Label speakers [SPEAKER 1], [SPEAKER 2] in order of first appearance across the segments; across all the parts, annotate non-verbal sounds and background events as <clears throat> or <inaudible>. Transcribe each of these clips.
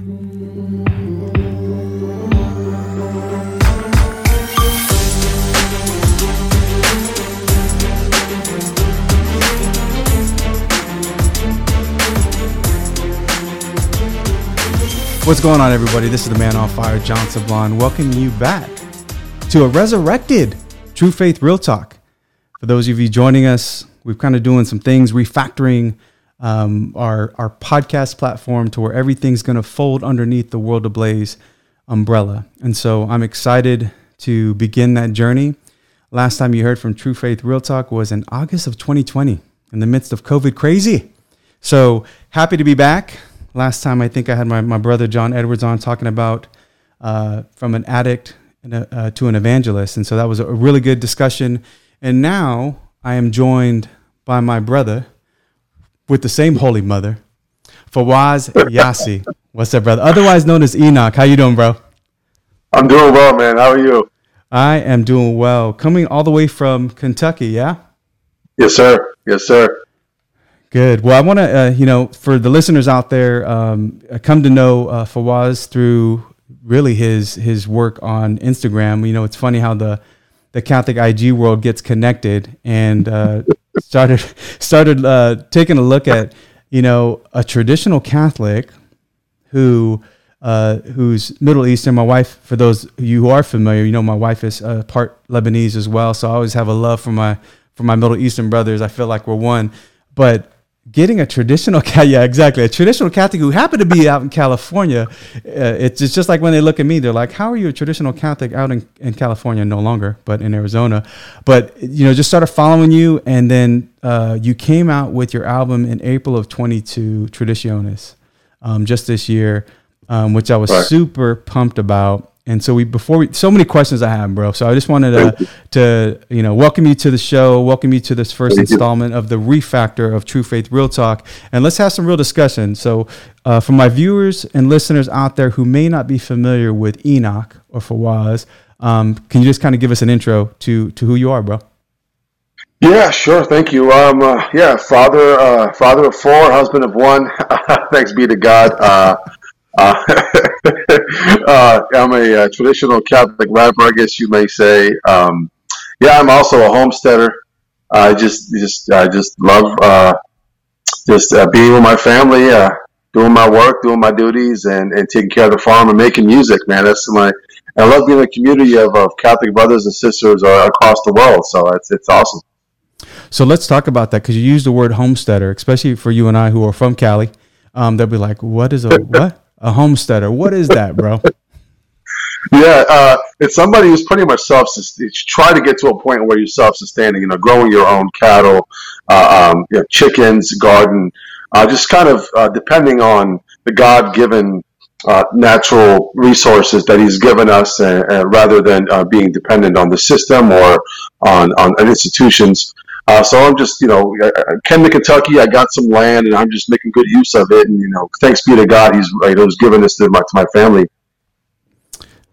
[SPEAKER 1] What's going on, everybody? This is the man on fire, John Sablon, welcoming you back to a resurrected True Faith Real Talk. For those of you joining us, we're kind of doing some things, refactoring um, our our podcast platform to where everything's going to fold underneath the World Ablaze umbrella. And so I'm excited to begin that journey. Last time you heard from True Faith Real Talk was in August of 2020, in the midst of COVID crazy. So happy to be back last time I think I had my, my brother John Edwards on talking about uh, from an addict a, uh, to an evangelist. And so that was a really good discussion. And now I am joined by my brother with the same Holy Mother, Fawaz Yasi. What's up, brother? Otherwise known as Enoch. How you doing, bro?
[SPEAKER 2] I'm doing well, man. How are you?
[SPEAKER 1] I am doing well. Coming all the way from Kentucky, yeah?
[SPEAKER 2] Yes, sir. Yes, sir.
[SPEAKER 1] Good. Well, I want to, uh, you know, for the listeners out there, um, I come to know uh, Fawaz through really his his work on Instagram. You know, it's funny how the the Catholic IG world gets connected and uh, started <laughs> started uh, taking a look at you know a traditional Catholic who uh, who's Middle Eastern. My wife, for those of you who are familiar, you know my wife is uh, part Lebanese as well. So I always have a love for my for my Middle Eastern brothers. I feel like we're one. But getting a traditional yeah exactly. A traditional catholic who happened to be out in california uh, it's, it's just like when they look at me they're like how are you a traditional catholic out in, in california? No longer but in arizona. But you know just started following you and then uh, you came out with your album in april of 22 traditionis um, just this year um, which i was right. super pumped about and so we before we so many questions I have, bro. So I just wanted to to you know welcome you to the show, welcome you to this first Thank installment you. of the refactor of True Faith Real Talk, and let's have some real discussion. So uh, for my viewers and listeners out there who may not be familiar with Enoch or Fawaz, um, can you just kind of give us an intro to to who you are, bro?
[SPEAKER 2] Yeah, sure. Thank you. Um, uh, yeah, father, uh, father of four, husband of one. <laughs> Thanks be to God. Uh, <laughs> uh, uh, I'm a, uh, traditional Catholic rapper, I guess you may say. Um, yeah, I'm also a homesteader. I just, just, I just love uh, just uh, being with my family, uh, doing my work, doing my duties, and, and taking care of the farm and making music. Man, that's my. I love being a community of, of Catholic brothers and sisters across the world. So it's it's awesome.
[SPEAKER 1] So let's talk about that because you use the word homesteader, especially for you and I who are from Cali. Um, they'll be like, "What is a what?" A homesteader. What is that, bro? <laughs>
[SPEAKER 2] yeah, uh, it's somebody who's pretty much self try to get to a point where you're self sustaining. You know, growing your own cattle, uh, um, you know, chickens, garden, uh, just kind of uh, depending on the God given. Uh, natural resources that he's given us, uh, rather than being dependent on the system or on, on institutions. Uh, so I'm just, you know, I came to Kentucky. I got some land, and I'm just making good use of it. And you know, thanks be to God, He's you know, He's given this to my to my family.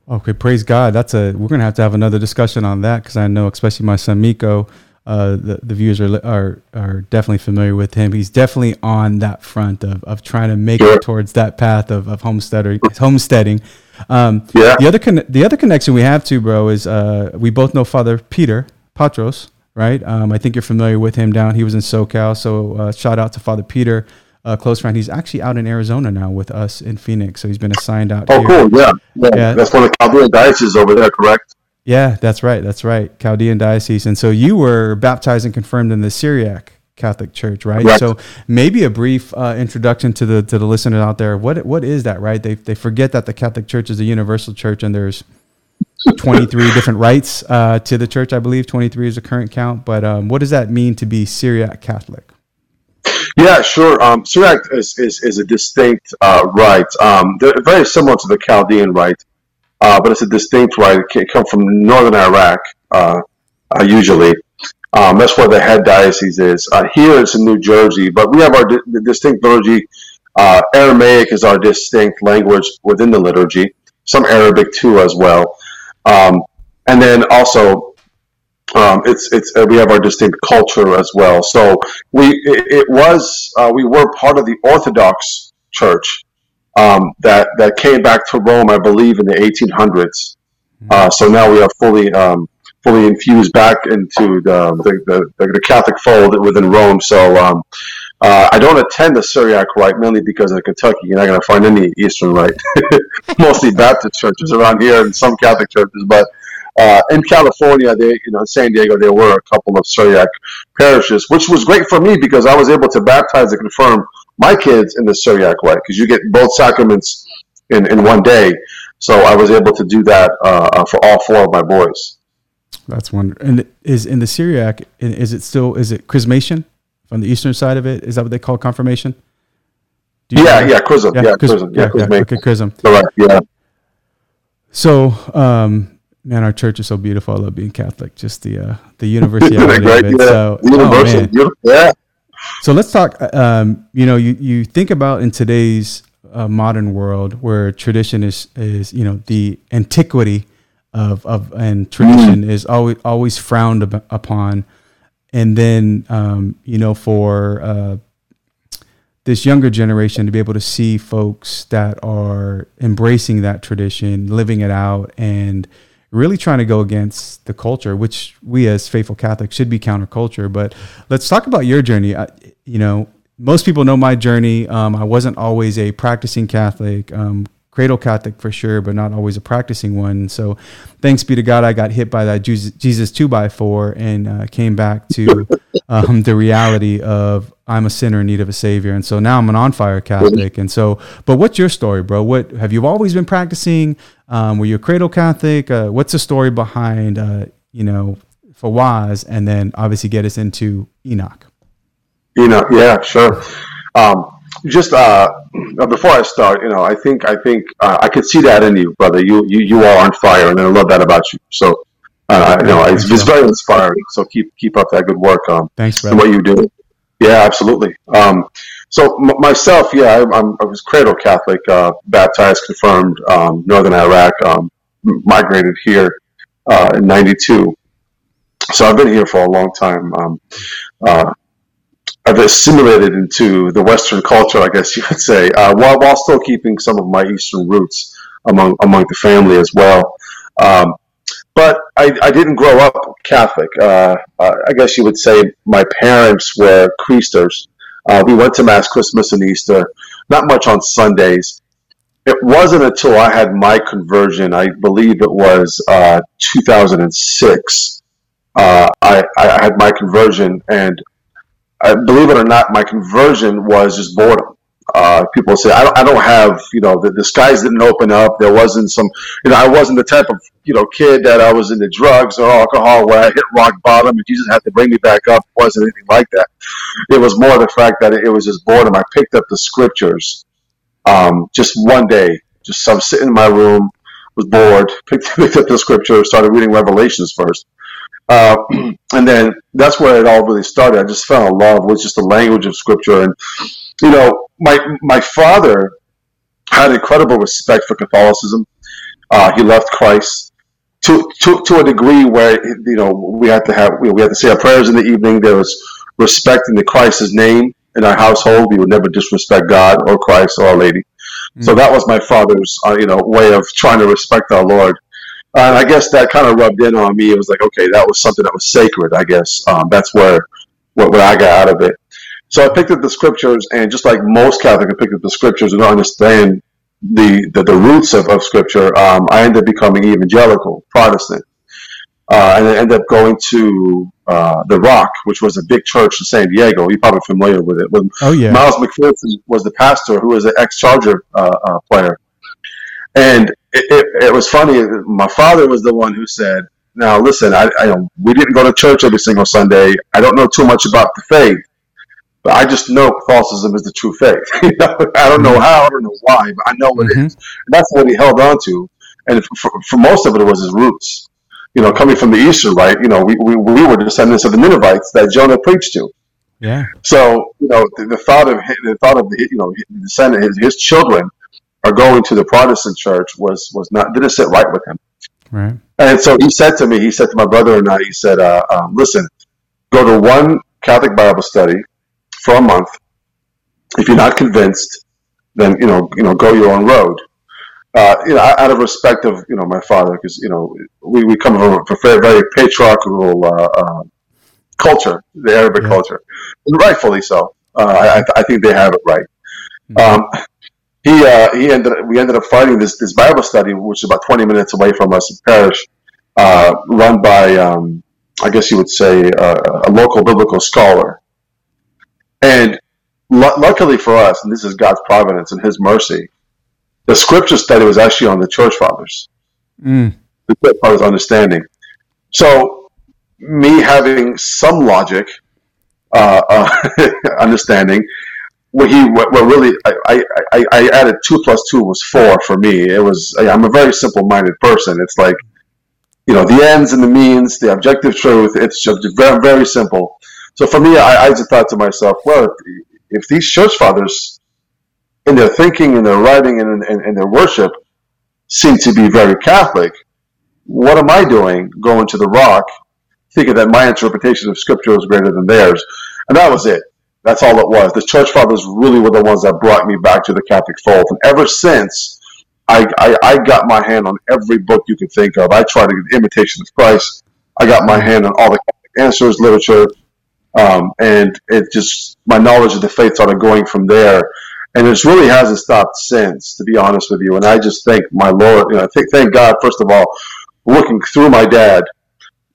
[SPEAKER 1] Okay, praise God. That's a we're gonna have to have another discussion on that because I know, especially my son Miko, uh, the the viewers are are are definitely familiar with him. He's definitely on that front of, of trying to make it towards that path of of homesteading. Homesteading. Um, yeah. The other con- the other connection we have too, bro, is uh, we both know Father Peter Patros right? Um, I think you're familiar with him down. He was in SoCal. So uh, shout out to Father Peter, a close friend. He's actually out in Arizona now with us in Phoenix. So he's been assigned out.
[SPEAKER 2] Oh,
[SPEAKER 1] here.
[SPEAKER 2] cool. Yeah. yeah. yeah. That's one of the Chaldean dioceses over there, correct?
[SPEAKER 1] Yeah, that's right. That's right. Chaldean diocese. And so you were baptized and confirmed in the Syriac Catholic Church, right? right. So maybe a brief uh, introduction to the to the listeners out there. What what is that, right? They they forget that the Catholic Church is a universal church, and there's 23 different rites uh, to the church, I believe. 23 is the current count. But um, what does that mean to be Syriac Catholic?
[SPEAKER 2] Yeah, sure. Um, Syriac is, is, is a distinct uh, rite. Um, they're very similar to the Chaldean rite, uh, but it's a distinct rite. It comes from northern Iraq, uh, uh, usually. Um, that's where the head diocese is. Uh, here it's in New Jersey, but we have our di- distinct liturgy. Aramaic is our distinct language within the liturgy, some Arabic too as well. Um, and then also, um, it's it's uh, we have our distinct culture as well. So we it, it was uh, we were part of the Orthodox Church um, that that came back to Rome, I believe, in the 1800s. Hmm. Uh, so now we are fully um, fully infused back into the the, the, the Catholic fold within Rome. So um, uh, I don't attend the Syriac Rite mainly because in Kentucky you're not going to find any Eastern Rite. <laughs> Mostly Baptist churches around here and some Catholic churches, but uh, in California, they, you know, in San Diego, there were a couple of Syriac parishes, which was great for me because I was able to baptize and confirm my kids in the Syriac rite because you get both sacraments in, in one day. So I was able to do that uh, uh for all four of my boys.
[SPEAKER 1] That's wonderful. And is in the Syriac, is it still, is it chrismation from the Eastern side of it? Is that what they call confirmation?
[SPEAKER 2] yeah, yeah, chrism. Yeah, yeah, chrism.
[SPEAKER 1] Yeah, yeah, yeah, okay, chrism.
[SPEAKER 2] Correct. Yeah.
[SPEAKER 1] So, um, Man, our church is so beautiful. I love being Catholic. Just the uh, the <laughs> universality of it. Yeah. So, oh, yeah. So let's talk. Um, you know, you, you think about in today's uh, modern world where tradition is is you know the antiquity of of and tradition mm. is always always frowned upon, and then um, you know for uh, this younger generation to be able to see folks that are embracing that tradition, living it out, and really trying to go against the culture, which we as faithful Catholics should be counterculture. But let's talk about your journey. I, you know, most people know my journey. Um, I wasn't always a practicing Catholic, um, cradle Catholic for sure, but not always a practicing one. So, thanks be to God, I got hit by that Jesus two by four and uh, came back to <laughs> um, the reality of I'm a sinner in need of a savior. And so now I'm an on fire Catholic. And so, but what's your story, bro? What have you always been practicing? Um, were you a cradle Catholic? Uh, what's the story behind, uh, you know, Fawaz? And then obviously get us into Enoch.
[SPEAKER 2] Enoch, yeah, sure. Um, just uh, before I start, you know, I think I think uh, I could see that in you, brother. You you you are on fire, and I love that about you. So, uh, you know, it's, it's very inspiring. So keep keep up that good work. Um,
[SPEAKER 1] Thanks, brother.
[SPEAKER 2] What you do. Yeah, absolutely. Um, so m- myself, yeah, I, I'm, i was cradle Catholic, uh, baptized, confirmed, um, Northern Iraq, um, migrated here uh, in '92. So I've been here for a long time. Um, uh, I've assimilated into the Western culture, I guess you would say, uh, while while still keeping some of my Eastern roots among among the family as well. Um, but I, I, didn't grow up Catholic. Uh, uh, I guess you would say my parents were Creasters. Uh, we went to Mass Christmas and Easter, not much on Sundays. It wasn't until I had my conversion, I believe it was uh, 2006, uh, I, I had my conversion. And I, believe it or not, my conversion was just boredom. Uh, people say I don't, I don't have you know the, the skies didn't open up. There wasn't some you know I wasn't the type of you know kid that I was into drugs or alcohol where I hit rock bottom and Jesus had to bring me back up. It wasn't anything like that. It was more the fact that it was just boredom. I picked up the scriptures um, just one day. Just I'm sitting in my room was bored <laughs> picked, picked up the scripture started reading Revelations first uh, <clears throat> and then that's where it all really started I just fell in love with just the language of scripture and you know, my my father had incredible respect for Catholicism. Uh, he loved Christ to, to to a degree where you know we had to have we had to say our prayers in the evening. There was respect in the Christ's name in our household. We would never disrespect God or Christ or Our Lady. Mm-hmm. So that was my father's uh, you know way of trying to respect our Lord. And I guess that kind of rubbed in on me. It was like, okay, that was something that was sacred. I guess um, that's where what, what I got out of it. So I picked up the scriptures, and just like most Catholics, I picked up the scriptures and understand the the, the roots of, of scripture. Um, I ended up becoming evangelical, Protestant, uh, and I ended up going to uh, the Rock, which was a big church in San Diego. You're probably familiar with it. With
[SPEAKER 1] oh yeah,
[SPEAKER 2] Miles McPherson was the pastor, who was an ex-Charger uh, uh, player, and it, it, it was funny. My father was the one who said, now listen, I, I, we didn't go to church every single Sunday. I don't know too much about the faith, but I just know Catholicism is the true faith. <laughs> I don't know mm-hmm. how, I don't know why, but I know it mm-hmm. is. And that's what he held on to. And for, for most of it, it was his roots. You know, coming from the Eastern right. you know, we, we, we were descendants of the Ninevites that Jonah preached to.
[SPEAKER 1] Yeah.
[SPEAKER 2] So, you know, the, the thought of the thought of the, you know, the descendant, his, his children are going to the Protestant church was was not didn't sit right with him.
[SPEAKER 1] Right.
[SPEAKER 2] And so he said to me, he said to my brother and I, he said, uh, um, "Listen, go to one Catholic Bible study for a month. If you're not convinced, then you know, you know, go your own road. Uh, you know, out of respect of you know my father, because you know we, we come from a very, very patriarchal uh, uh, culture, the Arabic yeah. culture, and rightfully so. Uh, I, I, think they have it right. Mm-hmm. Um, he uh, he ended we ended up finding this this Bible study, which is about twenty minutes away from us in parish, uh, run by um, I guess you would say a local biblical scholar, and l- luckily for us, and this is God's providence and His mercy, the scripture study was actually on the church fathers, mm. the church fathers' understanding. So, me having some logic, uh, uh, <laughs> understanding, what he what, really I, I, I added two plus two was four for me. It was I'm a very simple minded person. It's like you know the ends and the means, the objective truth. It's just very very simple. So for me, I, I just thought to myself, well, if these church fathers, in their thinking, in their writing, and in, in their worship, seem to be very Catholic, what am I doing going to the rock, thinking that my interpretation of Scripture is greater than theirs? And that was it. That's all it was. The church fathers really were the ones that brought me back to the Catholic fold. And ever since, I, I, I got my hand on every book you can think of. I tried to get Imitation of Christ. I got my hand on all the Catholic answers, literature, um, and it just my knowledge of the faith started going from there. And it really hasn't stopped since, to be honest with you. And I just thank my Lord. You know, I think thank God first of all, looking through my dad,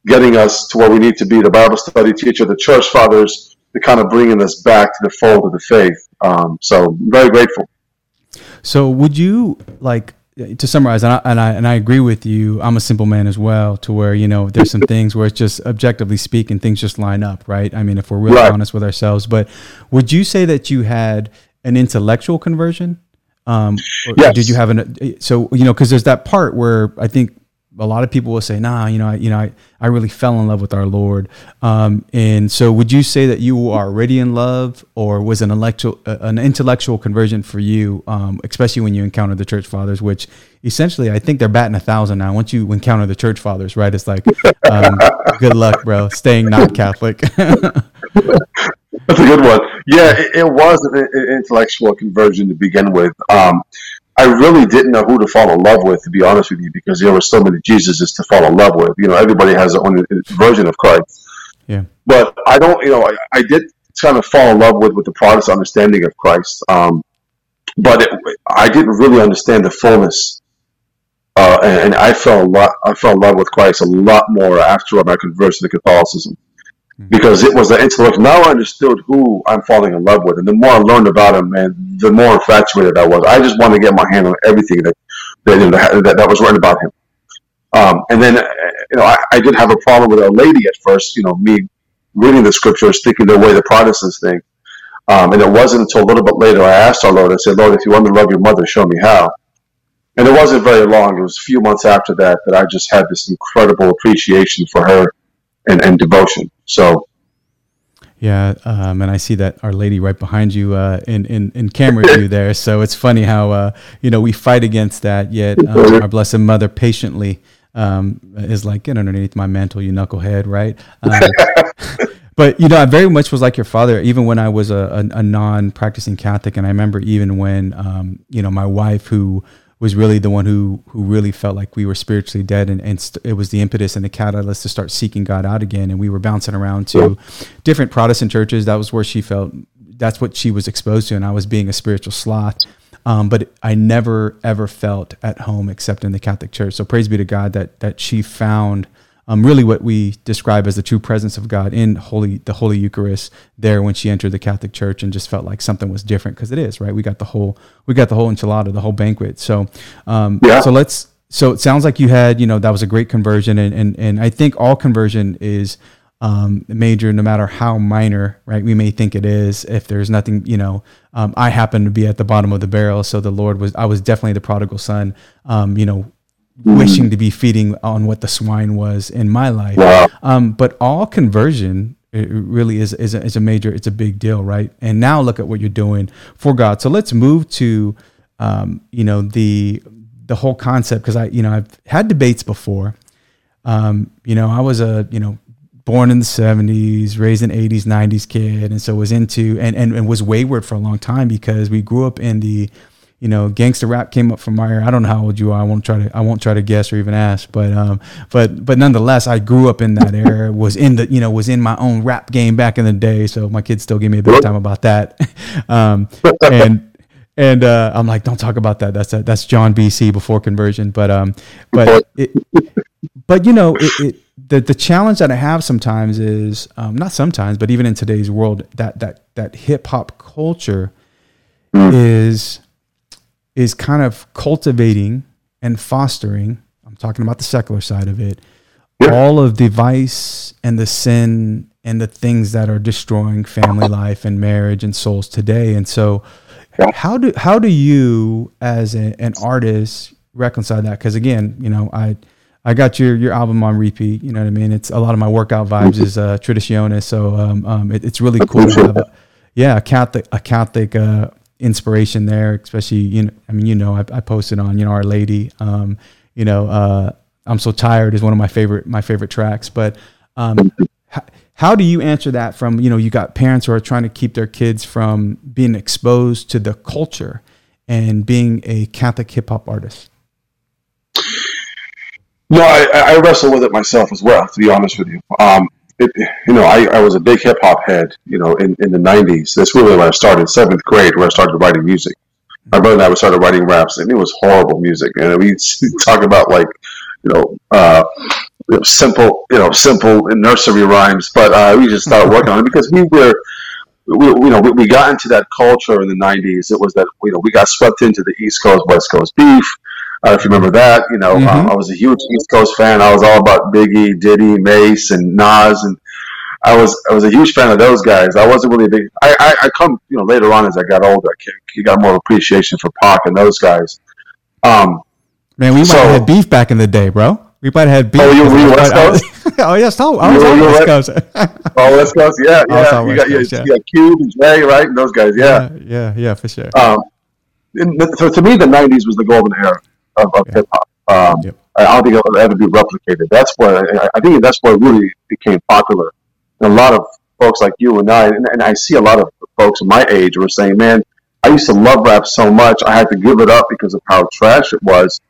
[SPEAKER 2] getting us to where we need to be. The Bible study teacher, the church fathers to kind of bringing us back to the fold of the faith. Um, so I'm very grateful.
[SPEAKER 1] So would you like to summarize, and I, and I, and I agree with you. I'm a simple man as well, to where you know there's some things where it's just objectively speaking, things just line up, right? I mean, if we're really right. honest with ourselves. But would you say that you had an intellectual conversion? Um, yes. Did you have an so you know because there's that part where I think a lot of people will say, nah, you know, I, you know, I, I really fell in love with our Lord. Um, and so would you say that you were already in love or was an intellectual, uh, an intellectual conversion for you, um, especially when you encountered the church fathers, which essentially I think they're batting a thousand now. Once you encounter the church fathers, right? It's like, um, <laughs> good luck, bro, staying not Catholic. <laughs>
[SPEAKER 2] That's a good one. Yeah, it, it was an, intellectual conversion to begin with. Um, I really didn't know who to fall in love with, to be honest with you, because there were so many Jesuses to fall in love with. You know, everybody has their own version of Christ.
[SPEAKER 1] Yeah.
[SPEAKER 2] But I don't, you know, I, I did kind of fall in love with with the Protestant understanding of Christ. Um, but it, I didn't really understand the fullness, uh, and, and, I fell a lot. I fell in love with Christ a lot more after my conversion to Catholicism because it was the intellect. Now I understood who I'm falling in love with, and the more I learned about him, man, the more infatuated I was. I just wanted to get my hand on everything that that, you know, that, that was written about him. Um, and then, you know, I, I, did have a problem with a Lady at first. You know, me reading the scriptures, thinking the way the Protestants think. Um, and it wasn't until a little bit later I asked our Lord. I said, Lord, if you want to love your mother, show me how. And it wasn't very long. It was a few months after that that I just had this incredible appreciation for her and, and devotion. So,
[SPEAKER 1] yeah, um, and I see that Our Lady right behind you uh, in, in in camera view there. <laughs> So it's funny how uh, you know we fight against that, yet um, our Blessed Mother patiently um, is like get underneath my mantle, you knucklehead, right? Um, <laughs> but you know, I very much was like your father, even when I was a, a, a non-practicing Catholic, and I remember even when um, you know my wife who was really the one who who really felt like we were spiritually dead and, and st- it was the impetus and the catalyst to start seeking God out again. And we were bouncing around to different Protestant churches. That was where she felt that's what she was exposed to. And I was being a spiritual sloth. Um, but I never ever felt at home except in the Catholic Church. So praise be to God that that she found um, really what we describe as the true presence of God in holy the Holy Eucharist there when she entered the Catholic Church and just felt like something was different because it is right. We got the whole we got the whole enchilada, the whole banquet. So um, yeah. So let's. So it sounds like you had you know that was a great conversion and and and I think all conversion is. Um, major, no matter how minor, right? We may think it is. If there's nothing, you know, um, I happen to be at the bottom of the barrel, so the Lord was. I was definitely the prodigal son. Um, you know. Wishing to be feeding on what the swine was in my life. Wow. Um, but all conversion it really is is a, is a major it's a big deal right and now look at what you're doing for god so let's move to um, you know the the whole concept because i you know i've had debates before um, you know i was a you know born in the 70s raised in 80s 90s kid and so was into and, and and was wayward for a long time because we grew up in the you know, gangster rap came up from my era. I don't know how old you are. I won't try to I won't try to guess or even ask. But um, but but nonetheless, I grew up in that era. Was in the you know was in my own rap game back in the day. So my kids still give me a bit of time about that. <laughs> um, <laughs> and and uh, I'm like, don't talk about that. That's a, that's John BC before conversion. But um, but it, but you know, it, it, the the challenge that I have sometimes is um, not sometimes, but even in today's world, that that that hip hop culture mm. is is kind of cultivating and fostering. I'm talking about the secular side of it. Yeah. All of the vice and the sin and the things that are destroying family life and marriage and souls today. And so, yeah. how do how do you, as a, an artist, reconcile that? Because again, you know, I I got your your album on repeat. You know what I mean? It's a lot of my workout vibes is uh, Traditionis, so um, um, it, it's really cool to have a, yeah a Catholic a Catholic uh, inspiration there, especially you know. I mean, you know, I, I posted on you know Our Lady. Um, you know, uh, I'm so tired is one of my favorite my favorite tracks. But um, how, how do you answer that? From you know, you got parents who are trying to keep their kids from being exposed to the culture and being a Catholic hip hop artist.
[SPEAKER 2] No, I, I, wrestle with it myself as well. To be honest with you, um, it, you know, I, I was a big hip hop head, you know, in, in the 90s. That's really when I started, seventh grade, where I started writing music. My brother and I started writing raps, and it was horrible music. And we talk about, like, you know, uh, simple, you know, simple nursery rhymes, but uh, we just started working on it because we were, we, you know, we, we got into that culture in the 90s. It was that, you know, we got swept into the East Coast, West Coast beef. Uh, if you remember that, you know, mm-hmm. um, I was a huge East Coast fan. I was all about Biggie, Diddy, Mase, and Nas, and I was I was a huge fan of those guys. I wasn't really a big. I, I, I come you know later on as I got older, I got more appreciation for Pac and those guys. Um,
[SPEAKER 1] Man, we might so, have had beef back in the day, bro. We might have had beef.
[SPEAKER 2] Oh, you were West <laughs> Coast? <laughs>
[SPEAKER 1] oh, yes. Oh, I was on West Coast. <laughs>
[SPEAKER 2] oh, West Coast. Yeah, yeah. You got, Coast, yeah. you got Cube and Jay, right? And those guys. Yeah.
[SPEAKER 1] Yeah, yeah, yeah for sure.
[SPEAKER 2] Um, so to me, the '90s was the golden era of, of yeah. hip hop. Um, yep. I don't think it'll ever be replicated. That's where I think that's where it really became popular. And a lot of folks like you and I, and, and I see a lot of folks my age were saying, "Man, I used to love rap so much, I had to give it up because of how trash it was."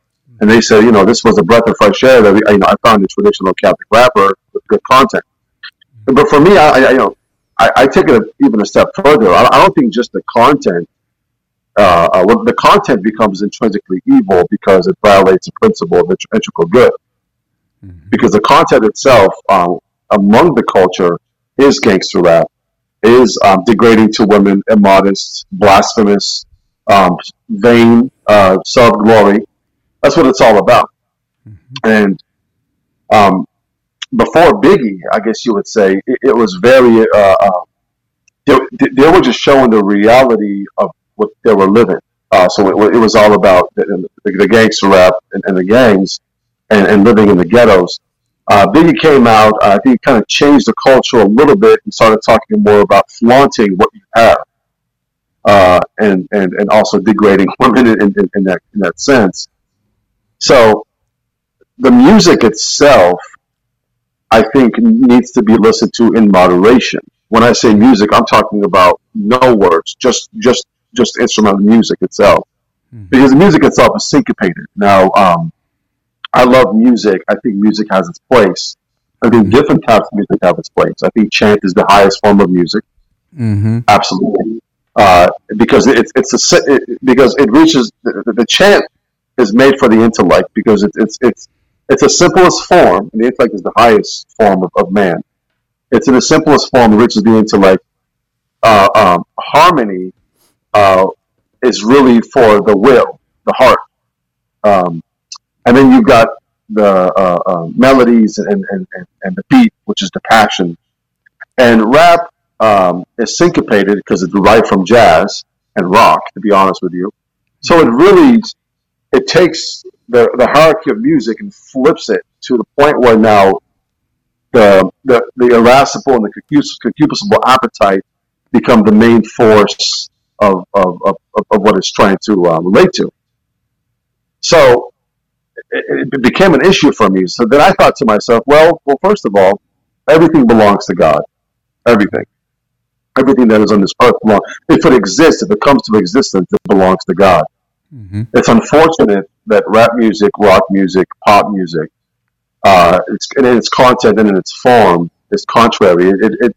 [SPEAKER 2] And they said, you know, this was a breath of fresh air that we, you know, I found a traditional Catholic rapper with good content. But for me, I, I you know, I, I take it even a step further. I, I don't think just the content uh, uh, the content becomes intrinsically evil because it violates the principle of integral good. Mm-hmm. Because the content itself, um, among the culture, is gangster rap, is um, degrading to women, immodest, blasphemous, um, vain, uh, self glory. That's what it's all about. Mm-hmm. And um, before Biggie, I guess you would say, it, it was very. Uh, uh they, they were just showing the reality of what they were living. Uh, so it, it, was all about the, the, the gangster rap and, and the gangs and, and, living in the ghettos. Uh, Biggie came out. Uh, I think kind of changed the culture a little bit and started talking more about flaunting what you have, uh, and and and also degrading <laughs> women in, in, in, that in that sense. So the music itself, I think, needs to be listened to in moderation. When I say music, I'm talking about no words, just just just instrumental music itself, mm-hmm. because the music itself is syncopated. Now, um, I love music. I think music has its place. I think mm-hmm. different types of music have its place. I think chant is the highest form of music. Mm-hmm. Absolutely, uh, because it's it's a it, because it reaches the, the, chant is made for the intellect because it's it's it's it's the simplest form. And the intellect is the highest form of, of man. It's in the simplest form, it reaches the intellect. Uh, um, harmony uh, is really for the will, the heart. Um, and then you've got the uh, uh, melodies and, and, and, the beat, which is the passion. And rap um, is syncopated because it's derived from jazz and rock, to be honest with you. So it really it takes the, the hierarchy of music and flips it to the point where now the the, the irascible and the concupiscible appetite become the main force of, of, of, of what it's trying to uh, relate to. So it, it, became an issue for me. So then I thought to myself, well, well, first of all, everything belongs to God. Everything. Everything that is on this earth belongs. If it exists, if it comes to existence, it belongs to God. Mm-hmm. It's unfortunate that rap music, rock music, pop music, uh, it's in its content and in its form is contrary. It, it,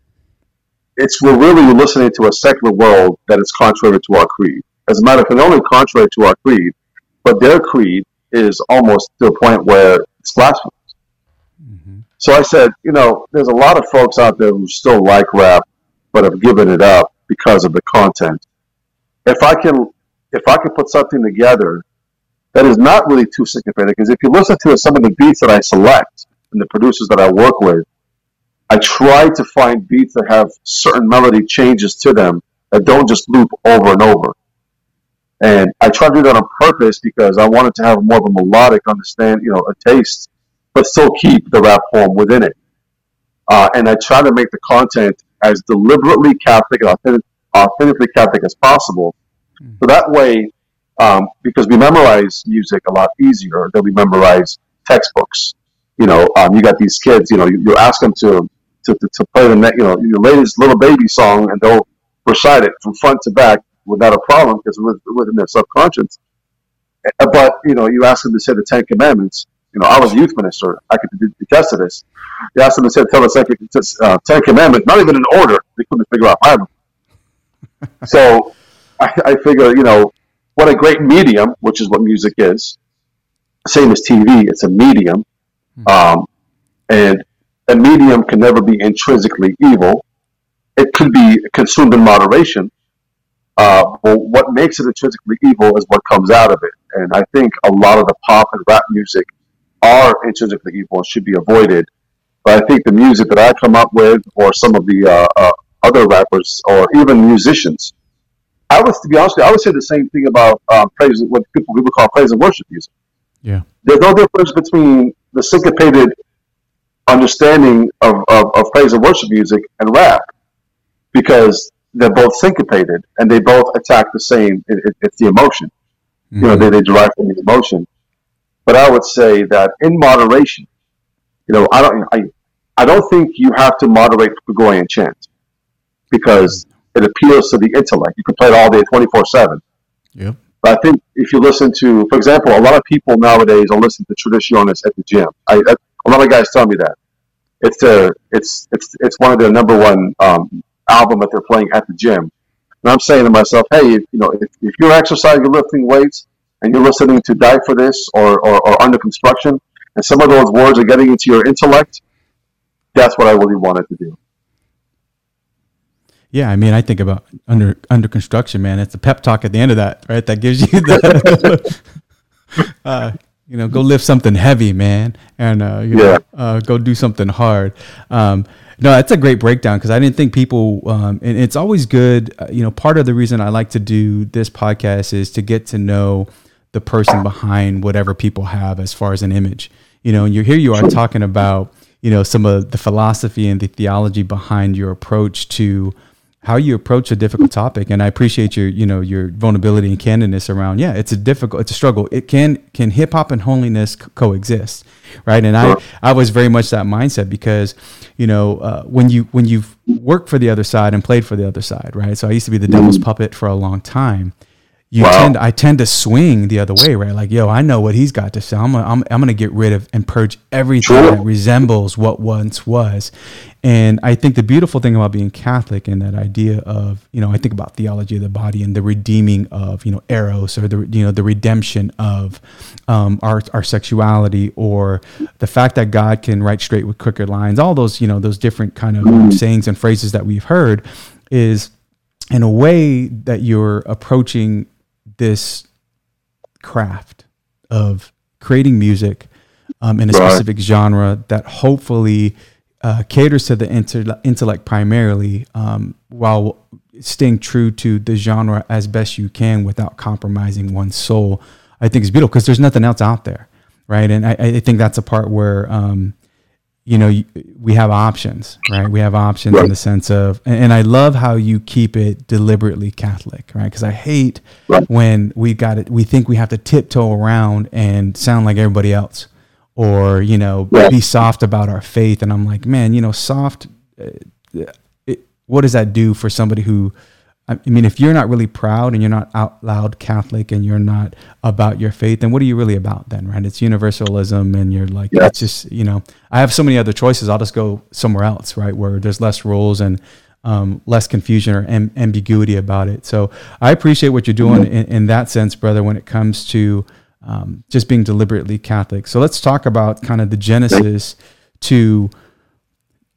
[SPEAKER 2] it's we're really listening to a secular world that is contrary to our creed. As a matter of fact, not only contrary to our creed, but their creed is almost to a point where it's blasphemous. Mm-hmm. So I said, you know, there's a lot of folks out there who still like rap, but have given it up because of the content. If I can, if I can put something together that is not really too syncopated, because if you listen to some of the beats that I select and the producers that I work with, I try to find beats that have certain melody changes to them that don't just loop over and over. And I try to do that on purpose because I wanted to have more of a melodic understand, you know, a taste, but still keep the rap form within it. Uh, and I try to make the content as deliberately Catholic and authentic, authentically Catholic as possible. Mm. So that way, um, because we memorize music a lot easier than we memorize textbooks. You know, um, you got these kids. You know, you, you ask them to, to to play the you know your latest little baby song, and they'll recite it from front to back without a problem because within their subconscious. Uh, but you know, you ask them to say the Ten Commandments. You know, I was a youth minister. I could attest to this. You ask them to say, tell us uh, Ten Commandments, not even in order. They couldn't figure out five of them. so I, I figure, you know, what a great medium, which is what music is. Same as TV, it's a medium. Hmm. Um, and a medium can never be intrinsically evil. It could be consumed in moderation. Uh, but what makes it intrinsically evil is what comes out of it. And I think a lot of the pop and rap music are intrinsically evil and should be avoided. But I think the music that I come up with, or some of the uh, uh, other rappers, or even musicians, I would, to be honest, you, I would say the same thing about um, praise, what people people call praise and worship music.
[SPEAKER 1] Yeah,
[SPEAKER 2] there's no difference between the syncopated understanding of, of, of praise and worship music and rap because they're both syncopated and they both attack the same. It, it, it's the emotion. Mm-hmm. You know, they, they derive from the emotion. But I would say that in moderation, you know, I don't, I, I don't think you have to moderate Gregorian chant because it appeals to the intellect. You can play it all day, twenty four seven.
[SPEAKER 1] Yeah.
[SPEAKER 2] But I think if you listen to, for example, a lot of people nowadays are listening to Traditionis at the gym. I, I, a lot of guys tell me that it's a, it's it's it's one of their number one um, album that they're playing at the gym. And I'm saying to myself, hey, you know, if, if you're exercising, you're lifting weights, and you're listening to Die for This or, or, or Under Construction, and some of those words are getting into your intellect, that's what I really wanted to do.
[SPEAKER 1] Yeah, I mean, I think about under under construction, man. It's a pep talk at the end of that, right? That gives you the, <laughs> <laughs> uh, you know, go lift something heavy, man, and uh, you yeah. know, uh, go do something hard. Um, no, that's a great breakdown because I didn't think people, um, and it's always good. Uh, you know, part of the reason I like to do this podcast is to get to know the person behind whatever people have as far as an image. You know, and you're here, you are talking about, you know, some of the philosophy and the theology behind your approach to how you approach a difficult topic and i appreciate your you know your vulnerability and candidness around yeah it's a difficult it's a struggle. It can can hip-hop and holiness co- coexist right? And i i was very much that mindset because you know uh, when you when you've worked for the other side and played for the other side right? So i used to be the devil's puppet for a long time you wow. tend I tend to swing the other way, right? Like, yo, I know what he's got to say. I'm gonna, I'm, I'm gonna get rid of and purge everything sure. that resembles what once was. And I think the beautiful thing about being Catholic and that idea of, you know, I think about theology of the body and the redeeming of, you know, eros or the, you know, the redemption of um, our, our sexuality or the fact that God can write straight with crooked lines, all those, you know, those different kind of mm. sayings and phrases that we've heard is in a way that you're approaching this craft of creating music um, in a right. specific genre that hopefully uh, caters to the inter- intellect primarily um, while staying true to the genre as best you can without compromising one's soul i think is beautiful because there's nothing else out there right and i, I think that's a part where um, you know, we have options, right? We have options right. in the sense of, and I love how you keep it deliberately Catholic, right? Because I hate right. when we got it, we think we have to tiptoe around and sound like everybody else, or you know, right. be soft about our faith. And I'm like, man, you know, soft. Uh, it, what does that do for somebody who I mean, if you're not really proud and you're not out loud Catholic and you're not about your faith, then what are you really about then, right? It's universalism and you're like, yeah. it's just, you know, I have so many other choices. I'll just go somewhere else, right? Where there's less rules and um, less confusion or am- ambiguity about it. So I appreciate what you're doing mm-hmm. in, in, that sense, brother, when it comes to um, just being deliberately Catholic. So let's talk about kind of the genesis to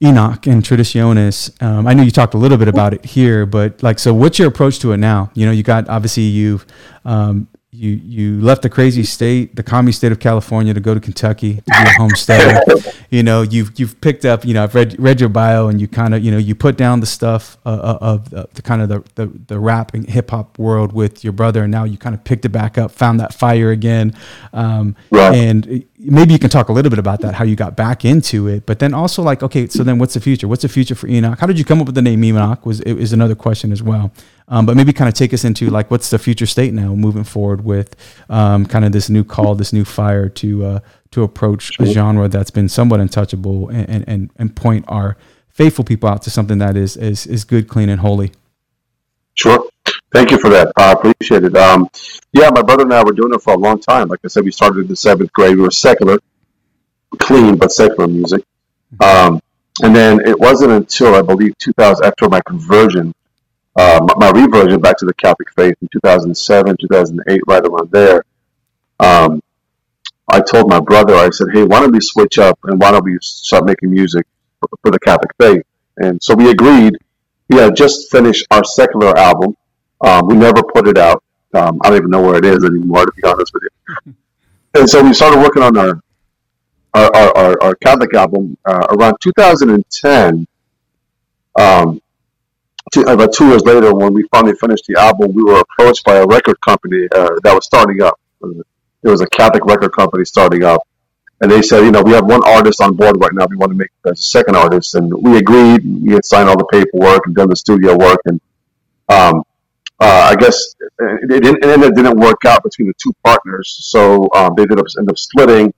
[SPEAKER 1] Enoch and Traditionis. Um, I know you talked a little bit about it here, but like, so what's your approach to it now? You know, you got obviously you've um, you you left the crazy state, the communist state of California, to go to Kentucky to be a homesteader. <laughs> you know, you've you've picked up. You know, I've read read your bio, and you kind of you know you put down the stuff uh, uh of the, the, kind of the the, the rap and hip hop world with your brother, and now you kind of picked it back up, found that fire again. Um, right. And maybe you can talk a little bit about that, how you got back into it, but then also like, okay, so then what's the future? What's the future for Enoch? How did you come up with the name Enoch? Was is another question as well. Um, but maybe kind of take us into like what's the future state now moving forward with um, kind of this new call, this new fire to uh, to approach a genre that's been somewhat untouchable and, and, and point our faithful people out to something that is, is, is good, clean, and holy.
[SPEAKER 2] Sure. Thank you for that. I appreciate it. Um, yeah, my brother and I were doing it for a long time. Like I said, we started in the seventh grade. We were secular, clean but secular music. Um, and then it wasn't until I believe 2000, after my conversion, uh, my, my, reversion back to the Catholic faith in 2007, 2008, right around there. Um, I told my brother, I said, hey, why don't we switch up and why don't we start making music for, for the Catholic faith? And so we agreed. We had just finished our secular album. Um, we never put it out. Um, I don't even know where it is anymore, to be honest with you. <laughs> And so we started working on our our, our, our Catholic album uh, around 2010. Um, about two years later, when we finally finished the album, we were approached by a record company uh, that was starting up. It was a Catholic record company starting up. And they said, you know, we have one artist on board right now. We want to make as a second artist. And we agreed. We had signed all the paperwork and done the studio work. And um, uh, I guess it, it, it, it, didn't work out between the two partners. So um, they ended up, up splitting.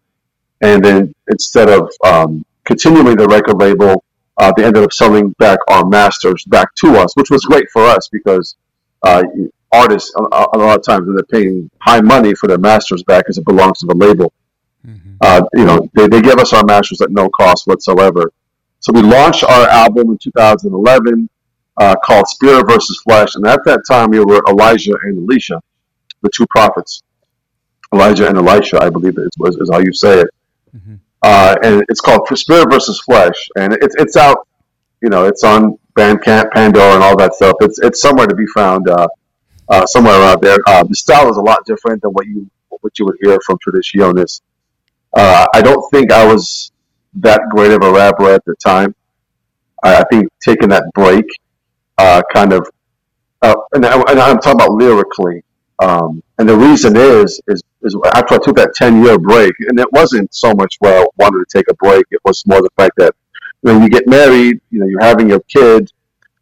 [SPEAKER 2] And then instead of um, continuing the record label, uh, they ended up selling back our masters back to us, which was great for us because uh, artists a, a, lot of times when they're paying high money for their masters back because it belongs to the label. Mm-hmm. Uh, you know, they, they give us our masters at no cost whatsoever. So we launched our album in 2011 uh, called Spirit versus Flesh, and at that time we were Elijah and Elisha, the two prophets. Elijah and Elisha, I believe is, is how you say it. Mm-hmm uh, and it's called Spirit versus Flesh, and it's it's out. You know, it's on Bandcamp, Pandora, and all that stuff. It's it's somewhere to be found, uh, uh, somewhere around there. Uh, the style is a lot different than what you what you would hear from Traditionis. Uh, I don't think I was that great of a rapper at the time. I, I think taking that break, uh, kind of, and, I, I'm talking about lyrically. Um, and the reason is, is, is after I took that 10 year break, and it wasn't so much where I wanted to take a break. It was more the fact that when you get married, you know, you're having your kid,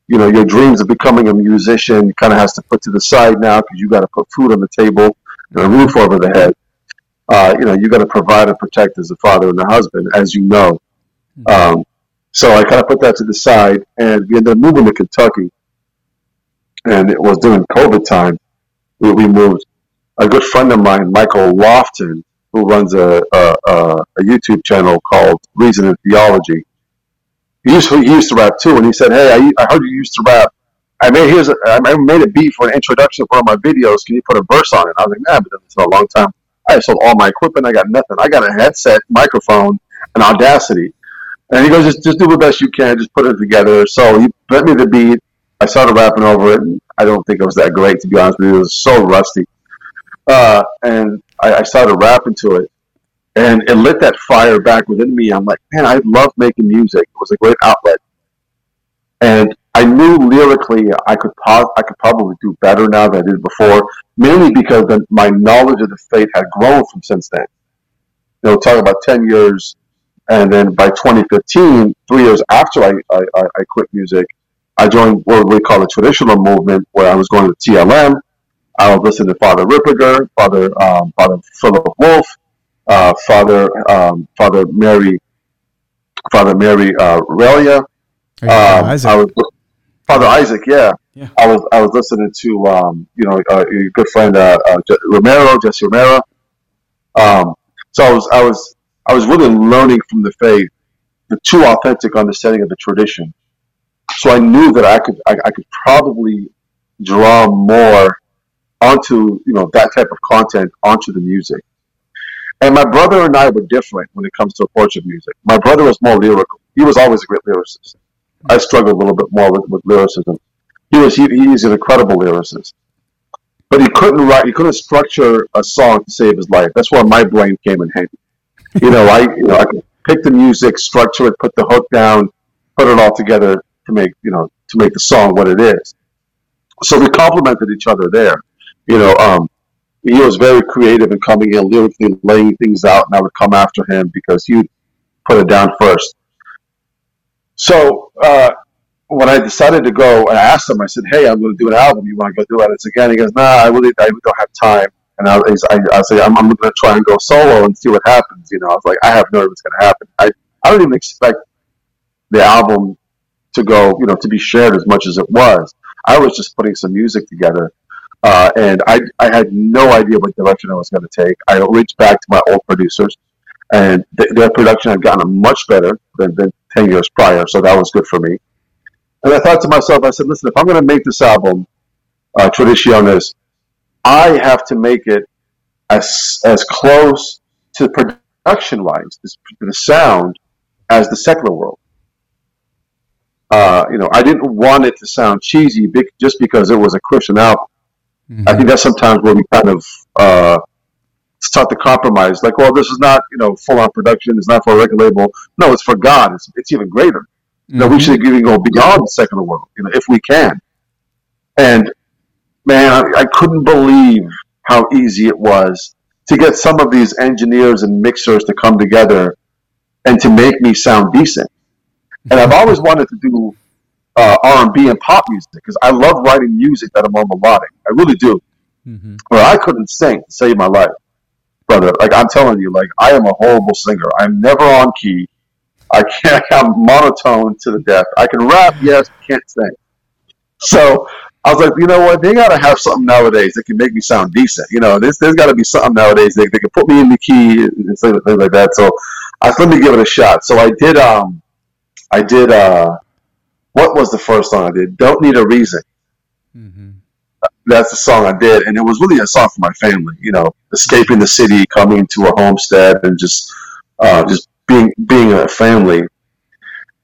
[SPEAKER 2] you know, your dreams of becoming a musician kind of has to put to the side now because you got to put food on the table and a roof over the head. Uh, you know, you got to provide and protect as a father and a husband, as you know. Um, so I kind of put that to the side, and we ended up moving to Kentucky, and it was during COVID time we, we moved. A good friend of mine, Michael Lofton, who runs a, a, a YouTube channel called Reason and Theology. He used, to, he used to rap too, and he said, "Hey, I, I heard you used to rap. I made here's a, I made a beat for an introduction for one of my videos. Can you put a verse on it?" I was like, "Man, but it's been a long time. I sold all my equipment. I got nothing. I got a headset, microphone, and Audacity." And he goes, "Just just do the best you can. Just put it together." So he lent me the beat. I started rapping over it. I don't think it was that great, to be honest with you. It was so rusty. Uh, and I, I, started rapping to it. And it lit that fire back within me. I'm like, man, I love making music. It was a great outlet. And I knew lyrically I could po- I could probably do better now than I did before, mainly because the, my knowledge of the faith had grown from since then. You know, talking about 10 years, and then by 2015, three years after I, I, I quit music, I joined what we call a traditional movement, where I was going to TLM. I was listening to Father Ripperger, Father um, Father Philip Wolf, uh, Father um, Father Mary, Father Mary uh, Relyea.
[SPEAKER 1] Um, I was
[SPEAKER 2] Father Isaac, yeah. Yeah. I was I was listening to um, you know uh, your good friend uh, uh, Romero, Jesse Romero. Um, so I was I was I was really learning from the faith the true authentic understanding of the tradition. So I knew that I could I, I could probably draw more onto you know that type of content onto the music. And my brother and I were different when it comes to approach of music. My brother was more lyrical. He was always a great lyricist. I struggled a little bit more with, with lyricism. He was he, he's an incredible lyricist, but he couldn't write. He couldn't structure a song to save his life. That's where my brain came in handy. You know, I you know I could pick the music, structure it, put the hook down, put it all together to make you know to make the song what it is. So we complemented each other there. You know, um, he was very creative in coming in lyrically laying things out, and I would come after him because he would put it down first. So uh, when I decided to go, and I asked him, I said, "Hey, I'm going to do an album. You want to go do it It's again?" He goes, "Nah, I really, I don't have time." And I, I, I like, "I'm, I'm going to try and go solo and see what happens." You know, I was like, "I have no idea what's going to happen." I, I don't even expect the album to go, you know, to be shared as much as it was. I was just putting some music together, uh, and I, I had no idea what direction I was going to take. I reached back to my old producers, and th- their production had gotten much better than, than 10 years prior, so that was good for me. And I thought to myself, I said, listen, if I'm going to make this album, uh, Traditionis, I have to make it as, as close to production wise, the sound, as the secular world. Uh, you know, I didn't want it to sound cheesy just because it was a Christian album. Mm-hmm. I think that's sometimes where we kind of uh, start to compromise. Like, well, this is not you know full on production. It's not for a record label. No, it's for God. It's, it's even greater. Mm-hmm. You we should even go beyond the secular world. You know, if we can. And man, I, I couldn't believe how easy it was to get some of these engineers and mixers to come together and to make me sound decent. And I've always wanted to do uh, R&B and pop music because I love writing music that are more melodic. I really do. Mm-hmm. Where I couldn't sing to save my life, brother. Like I'm telling you, like I am a horrible singer. I'm never on key. I can't. <laughs> I'm monotone to the death. I can rap, yes, can't sing. So I was like, you know what? They got to have something nowadays that can make me sound decent. You know, there's, there's got to be something nowadays that they can put me in the key and things like that. So I let me give it a shot. So I did. Um, I did. Uh, what was the first song I did? Don't need a reason. Mm-hmm. That's the song I did, and it was really a song for my family. You know, escaping the city, coming to a homestead, and just, uh, just being being a family.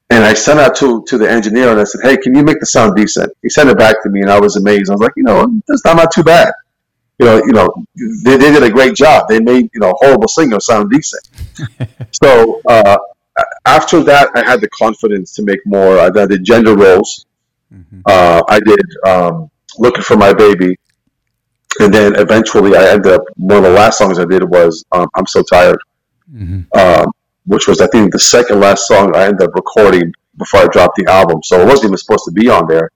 [SPEAKER 2] And I sent out to to the engineer, and I said, "Hey, can you make the sound decent?" He sent it back to me, and I was amazed. I was like, "You know, that's not, not too bad." You know, you know, they, they did a great job. They made you know horrible singer sound decent. <laughs> so uh, after that, I had the confidence to make more. I did gender roles. Mm-hmm. Uh, I did um, looking for my baby, and then eventually I ended up. One of the last songs I did was um, "I'm So Tired," mm-hmm. um, which was I think the second last song I ended up recording before I dropped the album. So it wasn't even supposed to be on there.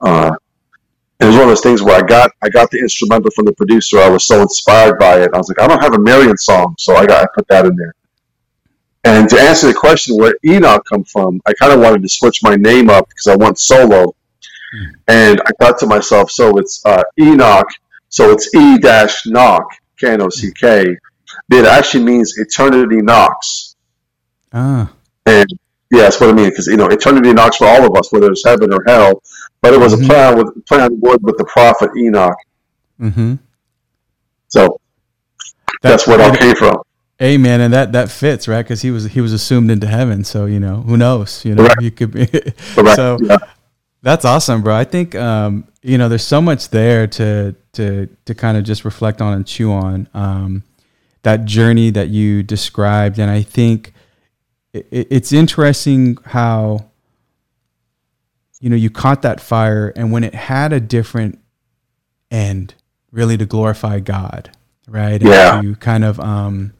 [SPEAKER 2] Uh, it was one of those things where I got I got the instrumental from the producer. I was so inspired by it. I was like, I don't have a Marian song, so I got I put that in there. And to answer the question where Enoch come from, I kind of wanted to switch my name up because I went solo. Hmm. And I thought to myself, so it's uh, Enoch, so it's E dash knock, K N O C K. It actually means eternity knocks. Ah. And yeah, that's what I mean because you know eternity knocks for all of us, whether it's heaven or hell. But it was mm-hmm. a plan with plan word with the prophet Enoch. Mm-hmm. So that's, that's where it all came from.
[SPEAKER 1] Amen, and that that fits right because he was he was assumed into heaven. So you know who knows? You know Correct. you could be. <laughs> so yeah. that's awesome, bro. I think um, you know there's so much there to to to kind of just reflect on and chew on um, that journey that you described, and I think it, it's interesting how you know you caught that fire, and when it had a different end, really to glorify God, right?
[SPEAKER 2] Yeah.
[SPEAKER 1] And to kind of um,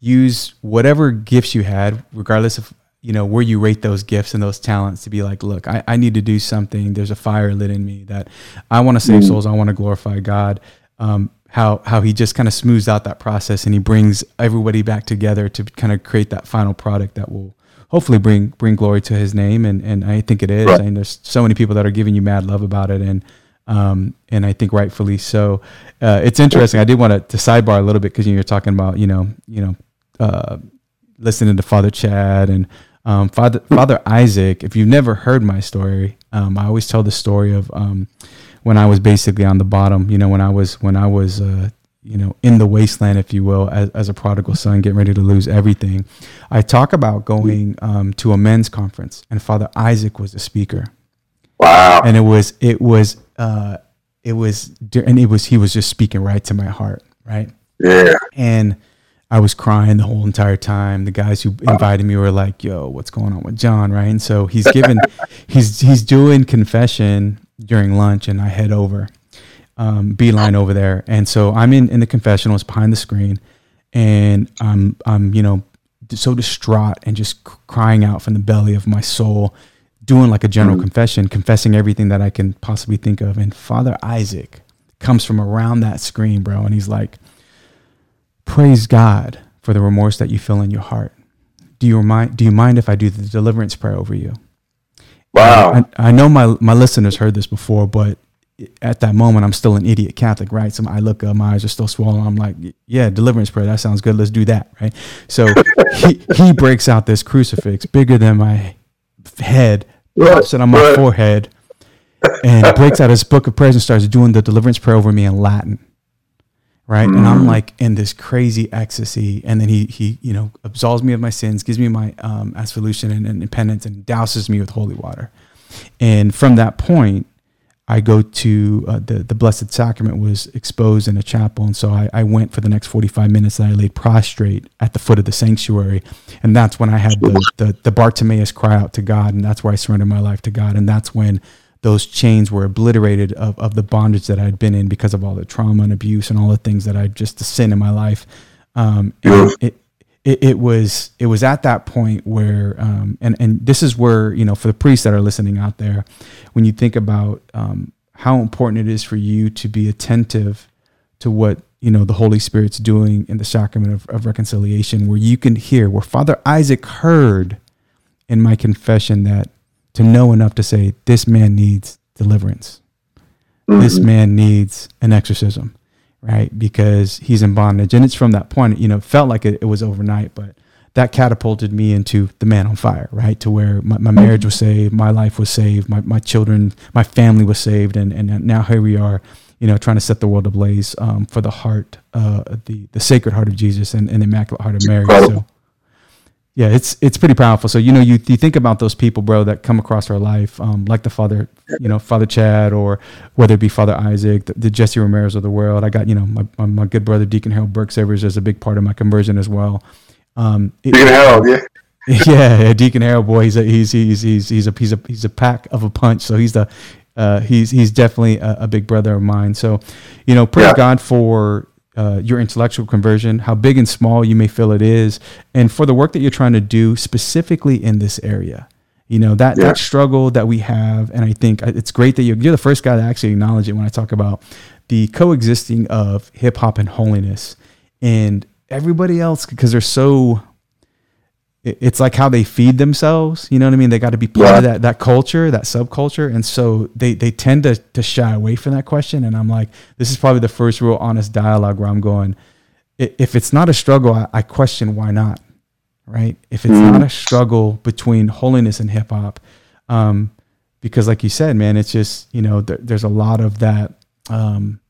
[SPEAKER 1] use whatever gifts you had, regardless of you know where you rate those gifts and those talents, to be like, look, I, I need to do something. There's a fire lit in me that I want to save mm souls. I want to glorify God. Um, how how he just kind of smooths out that process and he brings everybody back together to kind of create that final product that will hopefully bring bring glory to His name, and and I think it is. Right. I mean, there's so many people that are giving you mad love about it, and um, and I think rightfully so. Uh, it's interesting. I did want to, to sidebar a little bit because you are talking about you know you know uh, listening to Father Chad and um, Father Father Isaac. If you've never heard my story, um, I always tell the story of um, when I was basically on the bottom. You know, when I was when I was uh, you know in the wasteland, if you will, as, as, a prodigal son, getting ready to lose everything. I talk about going um, to a men's conference, and Father Isaac was the speaker.
[SPEAKER 2] Wow!
[SPEAKER 1] And it was it was uh, it was and it was he was just speaking right to my heart, right?
[SPEAKER 2] Yeah.
[SPEAKER 1] And I was crying the whole entire time. The guys who invited me were like, "Yo, what's going on with John?" Right? And so he's given, <laughs> he's he's doing confession during lunch, and I head over, um, beeline over there, and so I'm in in the confessionals behind the screen, and I'm I'm you know so distraught and just crying out from the belly of my soul, doing like a general mm-hmm. confession, confessing everything that I can possibly think of, and Father Isaac comes from around that screen, bro, and he's like praise God for the remorse that you feel in your heart. Do you mind, do you mind if I do the deliverance prayer over you?
[SPEAKER 2] Wow.
[SPEAKER 1] I, I know my, my listeners heard this before, but at that moment, I'm still an idiot Catholic, right? So I look up, my eyes are still swollen. I'm like, yeah, deliverance prayer. That sounds good. Let's do that, right? So <laughs> he, he breaks out this crucifix bigger than my head, puts it on my forehead, and breaks out his book of prayers and starts doing the deliverance prayer over me in Latin right? Mm. And I'm mm. like in this crazy ecstasy. And then he he you know absolves me of my sins, gives me my um, absolution and, and penance, and douses me with holy water. And from that point, I go to uh, the the Blessed Sacrament was exposed in a chapel, and so I, I went for the next 45 minutes. And I laid prostrate at the foot of the sanctuary, and that's when I had the, the the Bartimaeus cry out to God, and that's where I surrendered my life to God, and that's when those chains were obliterated of, of the bondage that I'd been in because of all the trauma and abuse and all the things that I just the sin in my life. Um, and it, it, it, was it was at that point where um, and and this is where you know for the priests that are listening out there, when you think about um, how important it is for you to be attentive to what you know the Holy Spirit's doing in the sacrament of, of reconciliation, where you can hear where Father Isaac heard in my confession that to know enough to say this man needs deliverance. Mm-hmm. This man needs an exorcism, right? Because he's in bondage. And it's from that point, you know, felt like it, it was overnight, but that catapulted me into the man on fire, right? To where my, my marriage was saved, my life was saved, my, my children, my family was saved. And, and now here we are, you know, trying to set the world ablaze um, for the heart, uh, the, the sacred heart of Jesus and, and the immaculate heart of Mary. So, yeah, it's it's pretty powerful. So you know, you you think about those people, bro, that come across our life, um, like the father, you know, Father Chad, or whether it be Father Isaac, the, the Jesse Romero's of the world. I got you know my my, my good brother Deacon Harold Burke-Sivers is a big part of my conversion as well.
[SPEAKER 2] Um, Deacon Harold, yeah. <laughs>
[SPEAKER 1] yeah, yeah, Deacon Harold, boy, he's a he's he's he's he's a he's a he's a pack of a punch. So he's the uh, he's he's definitely a, a, big brother of mine. So, you know, praise yeah. God for uh, your intellectual conversion, how big and small you may feel it is, and for the work that you're trying to do specifically in this area. You know that yeah. that struggle that we have, and I think it's great that you're, you're the first guy to actually acknowledge it when I talk about the coexisting of hip hop and holiness, and everybody else because they're so it's like how they feed themselves. You know what I mean? They got to be part yeah. of that that culture, that subculture, and so they they tend to to shy away from that question. And I'm like, this is probably the first real honest dialogue where I'm going, if it's not a struggle, I, I question why not, right? If it's mm. not a struggle between holiness and hip hop, um, because like you said, man, it's just you know there, there's a lot of that um,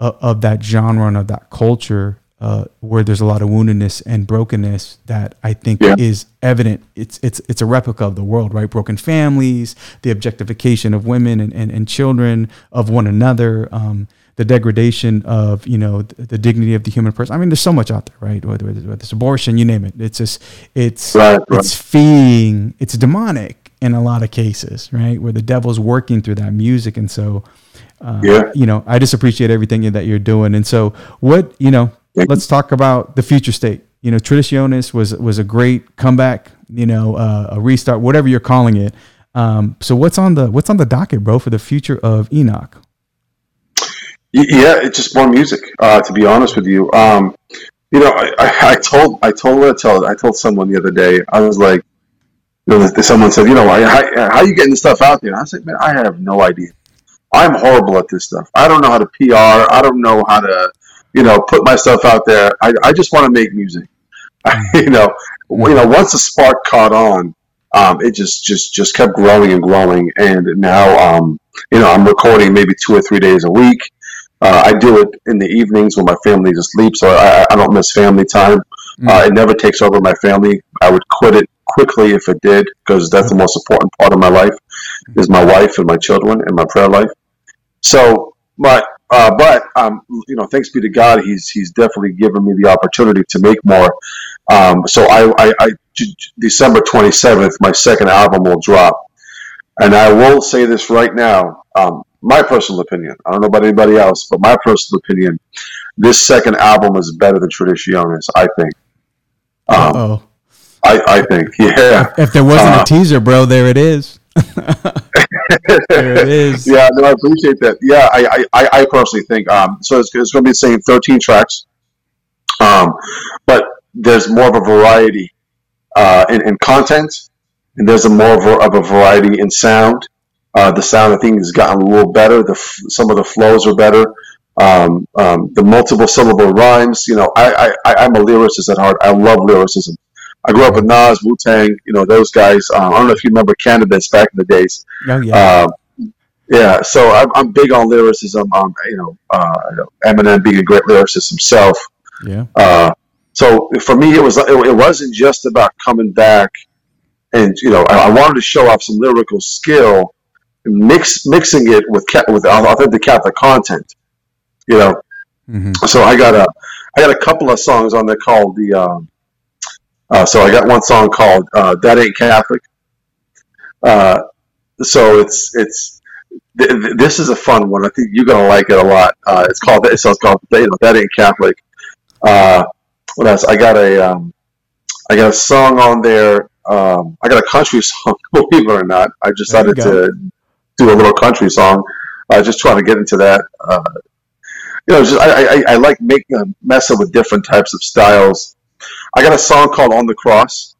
[SPEAKER 1] of that genre and of that culture uh, where there's a lot of woundedness and brokenness that I think yeah. is evident. It's it's it's a replica of the world, right? Broken families, the objectification of women and, and, and children of one another, um, the degradation of you know the, the, dignity of the human person. I mean, there's so much out there, right? Whether, whether it's abortion, you name it. It's just it's right, right. it's feeding. It's demonic in a lot of cases, right? Where the devil's working through that music, and so. Uh, yeah. You know, I just appreciate everything that you're doing. And so, what you know, let's talk about the future state. You know, Traditionis was was a great comeback. You know, uh, a restart, whatever you're calling it. Um, so what's on the what's on the docket, bro, for the future of Enoch?
[SPEAKER 2] Yeah, it's just more music. Uh, to be honest with you, um, you know, I, I, I, told I told I told I told someone the other day. I was like, you know, someone said, you know, how, how are you getting this stuff out there? And I said, man, I have no idea. I'm horrible at this stuff. I don't know how to PR. I don't know how to, you know, put myself out there. I, I just want to make music. <laughs> you know, you know, once the spark caught on, um, it just, just, just kept growing and growing. And now, um, you know, I'm recording maybe two or three days a week. Uh, I do it in the evenings when my family just sleeps, so I, I don't miss family time. Mm. Uh, it never takes over my family. I would quit it quickly if it did, because that's the most important part of my life is my wife and my children and my prayer life. So, but uh, but um, you know, thanks be to God, he's he's definitely given me the opportunity to make more. Um, so I, I, I December twenty seventh, my second album will drop, and I will say this right now. Um, my personal opinion. I don't know about anybody else, but my personal opinion, this second album is better than Traditionis. I think. Um, oh. I, I think, <laughs> yeah.
[SPEAKER 1] If, if there wasn't uh, a teaser, bro, there it is. <laughs>
[SPEAKER 2] there it is. <laughs> Yeah, no, I appreciate that. Yeah, I, I, I personally think um, so. It's, it's going to be same thirteen tracks, um, but there's more of a variety uh, in, in content, and there's a more of a, of a variety in sound. Uh, the sound, I think, has gotten a little better. The some of the flows are better. Um, um, the multiple syllable rhymes. You know, I, I, I'm a lyricist at heart. I love lyricism. I grew up with Nas, Wu Tang, you know those guys. Um, I don't know if you remember Canibus back in the days. Oh yeah. Um, yeah, so I'm, I'm, big on lyricism. Um, you know, uh, Eminem being a great lyricist himself.
[SPEAKER 1] Yeah. Uh,
[SPEAKER 2] so for me, it was it, it, wasn't just about coming back, and you know, I, I wanted to show off some lyrical skill, mix mixing it with with authentic Catholic content. You know, mm-hmm. so I got a I got a couple of songs on there called the. Um, uh, so I got one song called uh, "That Ain't Catholic." Uh, so it's it's th- th- this is a fun one. I think you're gonna like it a lot. Uh, it's called so it's called you know, "That Ain't Catholic." Uh, what else? I got a um, I got a song on there. Um, I got a country <laughs> song. Believe it or not, I decided to do a little country song. I just trying to get into that. Uh, you know, just I, I, I like making messing with different types of styles. I got a song called "On the Cross."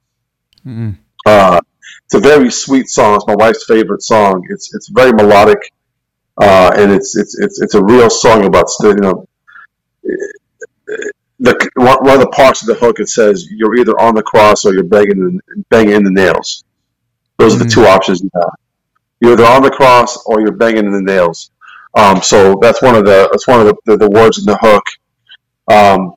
[SPEAKER 2] Mm-hmm. Uh, it's a very sweet song. It's my wife's favorite song. It's it's very melodic, uh, and it's it's it's it's a real song about you know. The, one of the parts of the hook it says you're either on the cross or you're banging banging in the nails. Those mm-hmm. are the mm-hmm. two options you have. You're either on the cross or you're banging in the nails. Um, so that's one of the that's one of the, the, the words in the hook. Um,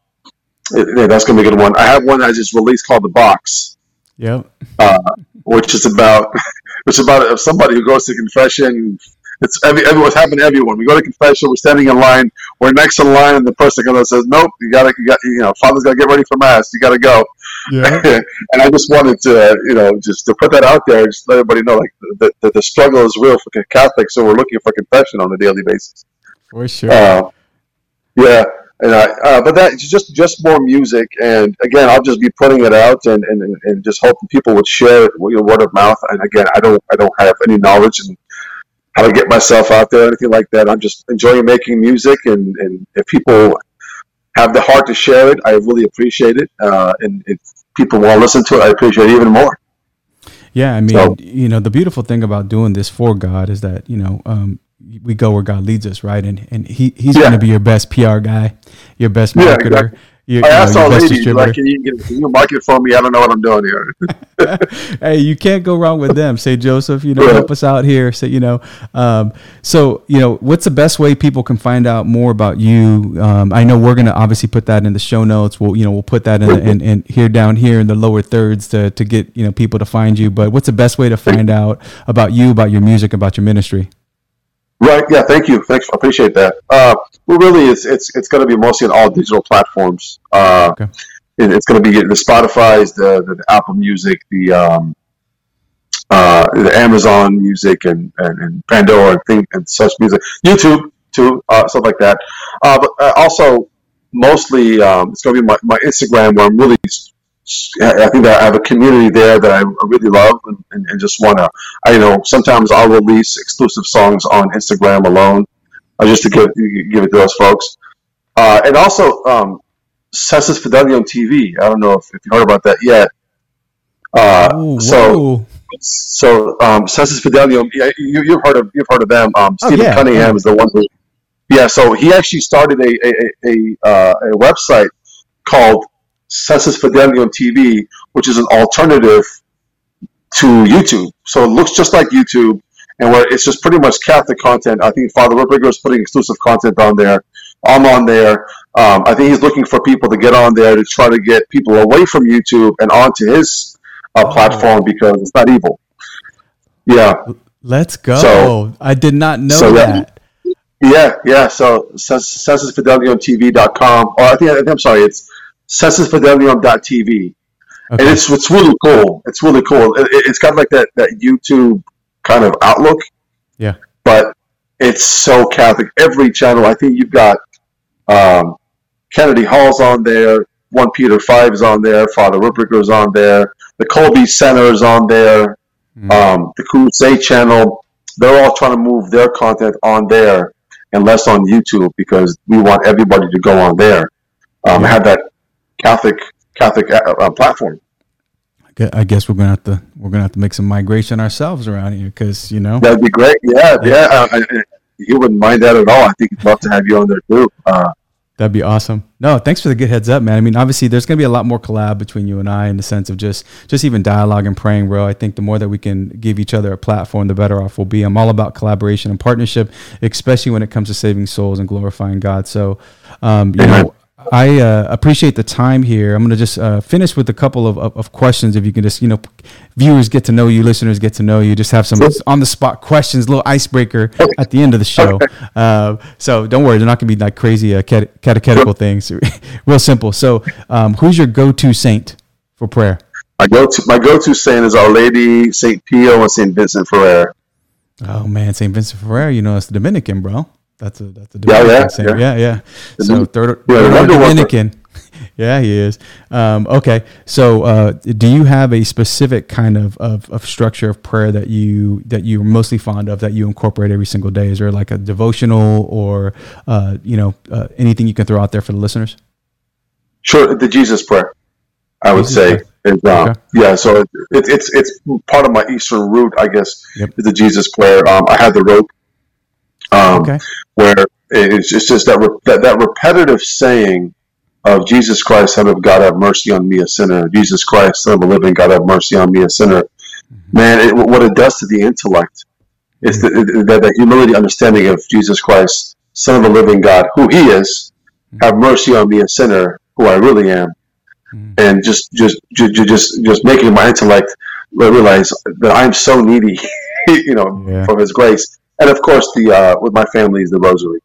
[SPEAKER 2] yeah, that's gonna be a good one. I have one I just released called the Box.
[SPEAKER 1] Yep.
[SPEAKER 2] Uh, which is about <laughs> which is about somebody who goes to confession. It's every, every what's happened to everyone. We go to confession. We're standing in line. We're next in line, and the person comes and says, "Nope, you gotta, you got, you know, Father's gotta get ready for mass. You gotta go." Yeah. <laughs> and I just wanted to, you know, just to put that out there, just let everybody know, like, the, the, the struggle is real for Catholics, so we're looking for confession on a daily basis.
[SPEAKER 1] For sure. Uh,
[SPEAKER 2] yeah and I, uh, but that just just more music, and again, I'll just be putting it out and, and, and just hoping people would share it, you know, word of mouth. And again, I don't I don't have any knowledge and how to get myself out there, or anything like that. I'm just enjoying making music, and, and if people have the heart to share it, I really appreciate it. Uh, and if people want to listen to it, I appreciate it even more.
[SPEAKER 1] Yeah, I mean, so, you know, the beautiful thing about doing this for God is that you know um, we go where God leads us, right? And and he he's yeah. going to be your best PR guy, your best marketer. Yeah, exactly.
[SPEAKER 2] Your, I asked all ladies, like, can you, can you market for me? I don't know what I'm doing
[SPEAKER 1] here. <laughs> hey, you can't go wrong with them. Say, Joseph, you know, yeah. help us out here. Say, you know, um, so, you know, what's the best way people can find out more about you? Um, I know we're going to obviously put that in the show notes. We'll, you know, we'll put that in, in, in, here down here in the lower thirds to, to get, you know, people to find you. But what's the best way to find out about you, about your music, about your ministry?
[SPEAKER 2] Right. Yeah. Thank you. Thanks. I appreciate that. Uh, well, really, it's it's it's going to be mostly on all digital platforms. Uh, okay. It, it's going to be the Spotify's, the, the, the Apple Music, the um, uh, the Amazon Music, and, and, and Pandora and thing and such music. YouTube too, uh, stuff like that. Uh, but uh, also, mostly, um, it's going to be my, my Instagram where I'm really I think that I have a community there that I really love and, and, and just want to, I you know, sometimes I'll release exclusive songs on Instagram alone, uh, just to give, give it to those folks. Uh, and also, um, Sensus Fidelium TV. I don't know if, if you heard about that yet. Uh, Ooh, so, so um, Sensus Fidelium. Yeah, you, have heard of you've heard of them. Um,
[SPEAKER 1] Oh,
[SPEAKER 2] Stephen
[SPEAKER 1] yeah,
[SPEAKER 2] Cunningham is the one who. Yeah, so he actually started a a, a, a, uh, a website called Sensus on TV, which is an alternative to YouTube. So it looks just like YouTube, and where it's just pretty much Catholic content. I think Father Ripperger is putting exclusive content on there. I'm on there. Um, I think he's looking for people to get on there to try to get people away from YouTube and onto his uh,
[SPEAKER 1] Oh.
[SPEAKER 2] platform because it's not evil. Yeah,
[SPEAKER 1] Let's go.
[SPEAKER 2] So-
[SPEAKER 1] I did not know
[SPEAKER 2] so that-
[SPEAKER 1] that.
[SPEAKER 2] yeah, yeah. So sensusfideliumtv.com, or I think, I think I'm sorry, it's sensusfidelium.tv.
[SPEAKER 1] Okay.
[SPEAKER 2] and it's it's really cool. It's really cool. It, it- it's got like that that YouTube kind of outlook.
[SPEAKER 1] Yeah.
[SPEAKER 2] But it's so Catholic. Every channel, I think you've got um, Kennedy Hall's on there. One Peter Five is on there. Father Ripperger's on there. The Kolbe Center is on there.
[SPEAKER 1] Mm.
[SPEAKER 2] Um, the Crusade channel. They're all trying to move their content on there and less on YouTube because we want everybody to go on there. Um,
[SPEAKER 1] Yeah.
[SPEAKER 2] Have that Catholic Catholic uh, uh, platform.
[SPEAKER 1] I guess we're gonna have to we're gonna have to make some migration ourselves around here because you know
[SPEAKER 2] That'd be great. Yeah, yeah. Uh, I, I, you wouldn't mind that at all. I think he'd love to have you on there too. Uh,
[SPEAKER 1] that'd be awesome. No, thanks for the good heads up, man. I mean, obviously, there's gonna be a lot more collab between you and I in the sense of just just even dialogue and praying, bro. I think the more that we can give each other a platform, the better off we'll be. I'm all about collaboration and partnership, especially when it comes to saving souls and glorifying God. So, um, you know. I uh, appreciate the time here. I'm going to just uh, finish with a couple of, of, of questions. If you can just, you know, viewers get to know you, listeners get to know you, just have some on the spot questions, little icebreaker at the end of the show. Uh, so don't worry, they're not going to be like crazy uh, cate- catechetical things. <laughs> Real simple. So, um, who's your go-to saint for prayer?
[SPEAKER 2] my go-to my go-to saint is Our Lady, Saint Pio, and Saint Vincent Ferrer.
[SPEAKER 1] Oh man, Saint Vincent Ferrer. You know, it's the Dominican, bro. That's a that's a
[SPEAKER 2] Yeah,
[SPEAKER 1] Dominican
[SPEAKER 2] yeah,
[SPEAKER 1] saint.
[SPEAKER 2] yeah.
[SPEAKER 1] Yeah, yeah. So third,
[SPEAKER 2] Yeah,
[SPEAKER 1] third Dominican. <laughs> yeah, he is. Um, okay, so uh, do you have a specific kind of, of of structure of prayer that you that you're mostly fond of that you incorporate every single day? Is there like a devotional or uh, you know uh, anything you can throw out there for the listeners?
[SPEAKER 2] Sure, the Jesus prayer. I would
[SPEAKER 1] Jesus
[SPEAKER 2] say
[SPEAKER 1] prayer.
[SPEAKER 2] is um,
[SPEAKER 1] Okay.
[SPEAKER 2] yeah. So it, it's it's part of my Eastern root, I guess.
[SPEAKER 1] Yep.
[SPEAKER 2] Is the Jesus prayer. Um, I had the rope. Um,
[SPEAKER 1] Okay.
[SPEAKER 2] where it's just, just that, re- that that repetitive saying of Jesus Christ, Son of God, have mercy on me, a sinner. Jesus Christ, Son of a living God, have mercy on me, a sinner. Man, it, what it does to the intellect is that the, the humility understanding of Jesus Christ, Son of a living God, who He is. Have mercy on me, a sinner, who I really am,
[SPEAKER 1] Mhm.
[SPEAKER 2] and just just ju- ju- just just making my intellect realize that I'm so needy, <laughs> you know,
[SPEAKER 1] Yeah.
[SPEAKER 2] from His grace. And of course, the uh, with my family is the Rosary.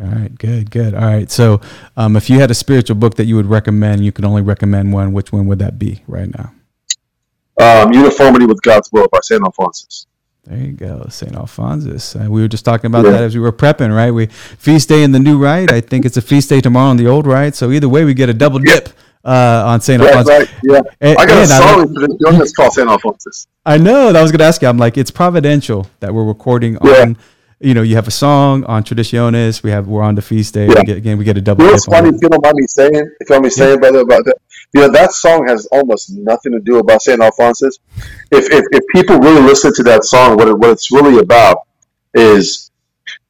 [SPEAKER 1] All right, good, good. All right. So, um, if you had a spiritual book that you would recommend, you could only recommend one. Which one would that be right now?
[SPEAKER 2] Um, Uniformity with God's Will by St. Alphonsus.
[SPEAKER 1] There you go, St. Alphonsus. Uh, we were just talking about
[SPEAKER 2] Yeah.
[SPEAKER 1] that as we were prepping, right? We feast day in the new rite. I think it's a feast day tomorrow on the old rite. So either way, we get a double dip uh, on St. Alphonsus.
[SPEAKER 2] right, yeah.
[SPEAKER 1] And-
[SPEAKER 2] I got a song in tradition that's called St. Alphonsus.
[SPEAKER 1] I know. I was going to ask you. I'm like, it's providential that we're recording
[SPEAKER 2] Yeah.
[SPEAKER 1] on. You know, you have a song on Traditionis. We have we're on the feast day.
[SPEAKER 2] Yeah.
[SPEAKER 1] We get, again, we get a double
[SPEAKER 2] You know what's funny, if you don't mind me saying, if you mind me saying, brother, about that? You know, that song has almost nothing to do about St. Alphonsus. If, if, if people really listen to that song, what, it, what it's really about is,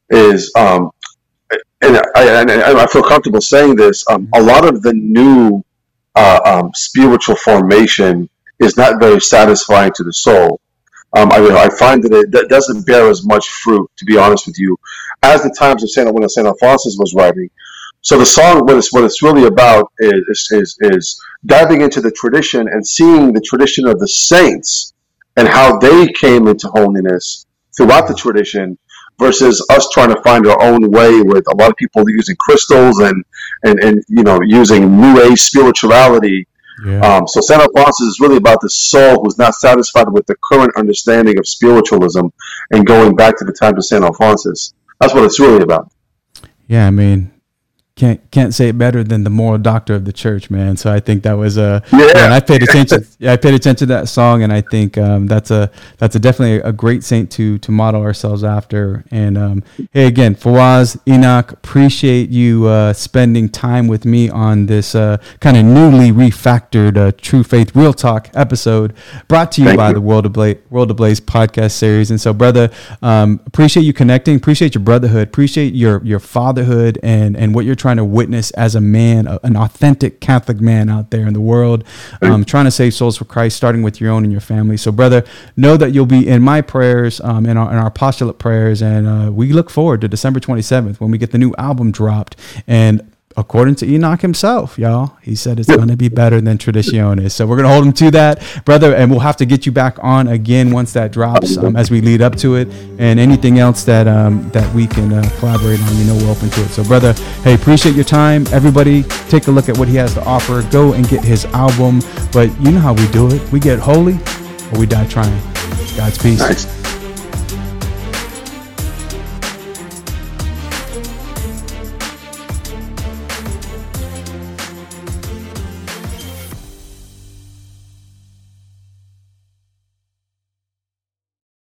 [SPEAKER 2] is um, and I, and I I feel comfortable saying this, um, a lot of the new uh, um, spiritual formation is not very satisfying to the soul. Um, I, I find that it that doesn't bear as much fruit, to be honest with you, as the times of Saint when Saint Alphonsus was writing. So the song, what it's what it's really about is is is diving into the tradition and seeing the tradition of the saints and how they came into holiness throughout the tradition versus us trying to find our own way with a lot of people using crystals and and, and you know using new age spirituality
[SPEAKER 1] Yeah.
[SPEAKER 2] um, so St. Alphonsus is really about the soul who's not satisfied with the current understanding of spiritualism and going back to the times of St. Alphonsus. That's what it's really about.
[SPEAKER 1] Yeah, I mean, can't can't say it better than the moral doctor of the church, man. So I think that was a yeah. yeah and I paid attention. yeah, I paid attention to that song, and I think um, that's a that's a definitely a great saint to to model ourselves after. And um, hey, again, Fawaz Enoch, appreciate you uh, spending time with me on this uh, kind of newly refactored uh, True Faith Real Talk episode, brought to you Thank by you. the World of Blaze World of Blaze podcast series. And so, brother, um, appreciate you connecting. Appreciate your brotherhood. Appreciate your your fatherhood and and what you're trying trying to witness as a man, an authentic Catholic man out there in the world, um, trying to save souls for Christ, starting with your own and your family. So, brother, know that you'll be in my prayers, um, in, our, in our postulate prayers, and uh, we look forward to December 27th when we get the new album dropped. And according to Enoch himself, y'all. He said it's going to be better than Traditionis. So we're going to hold him to that, brother, and we'll have to get you back on again once that drops um, as we lead up to it. And anything else that um, that we can uh, collaborate on, you know, we're open to it. So, brother, hey, appreciate your time. Everybody, take a look at what he has to offer. Go and get his album. But you know how we do it. We get holy or we die trying. God's peace.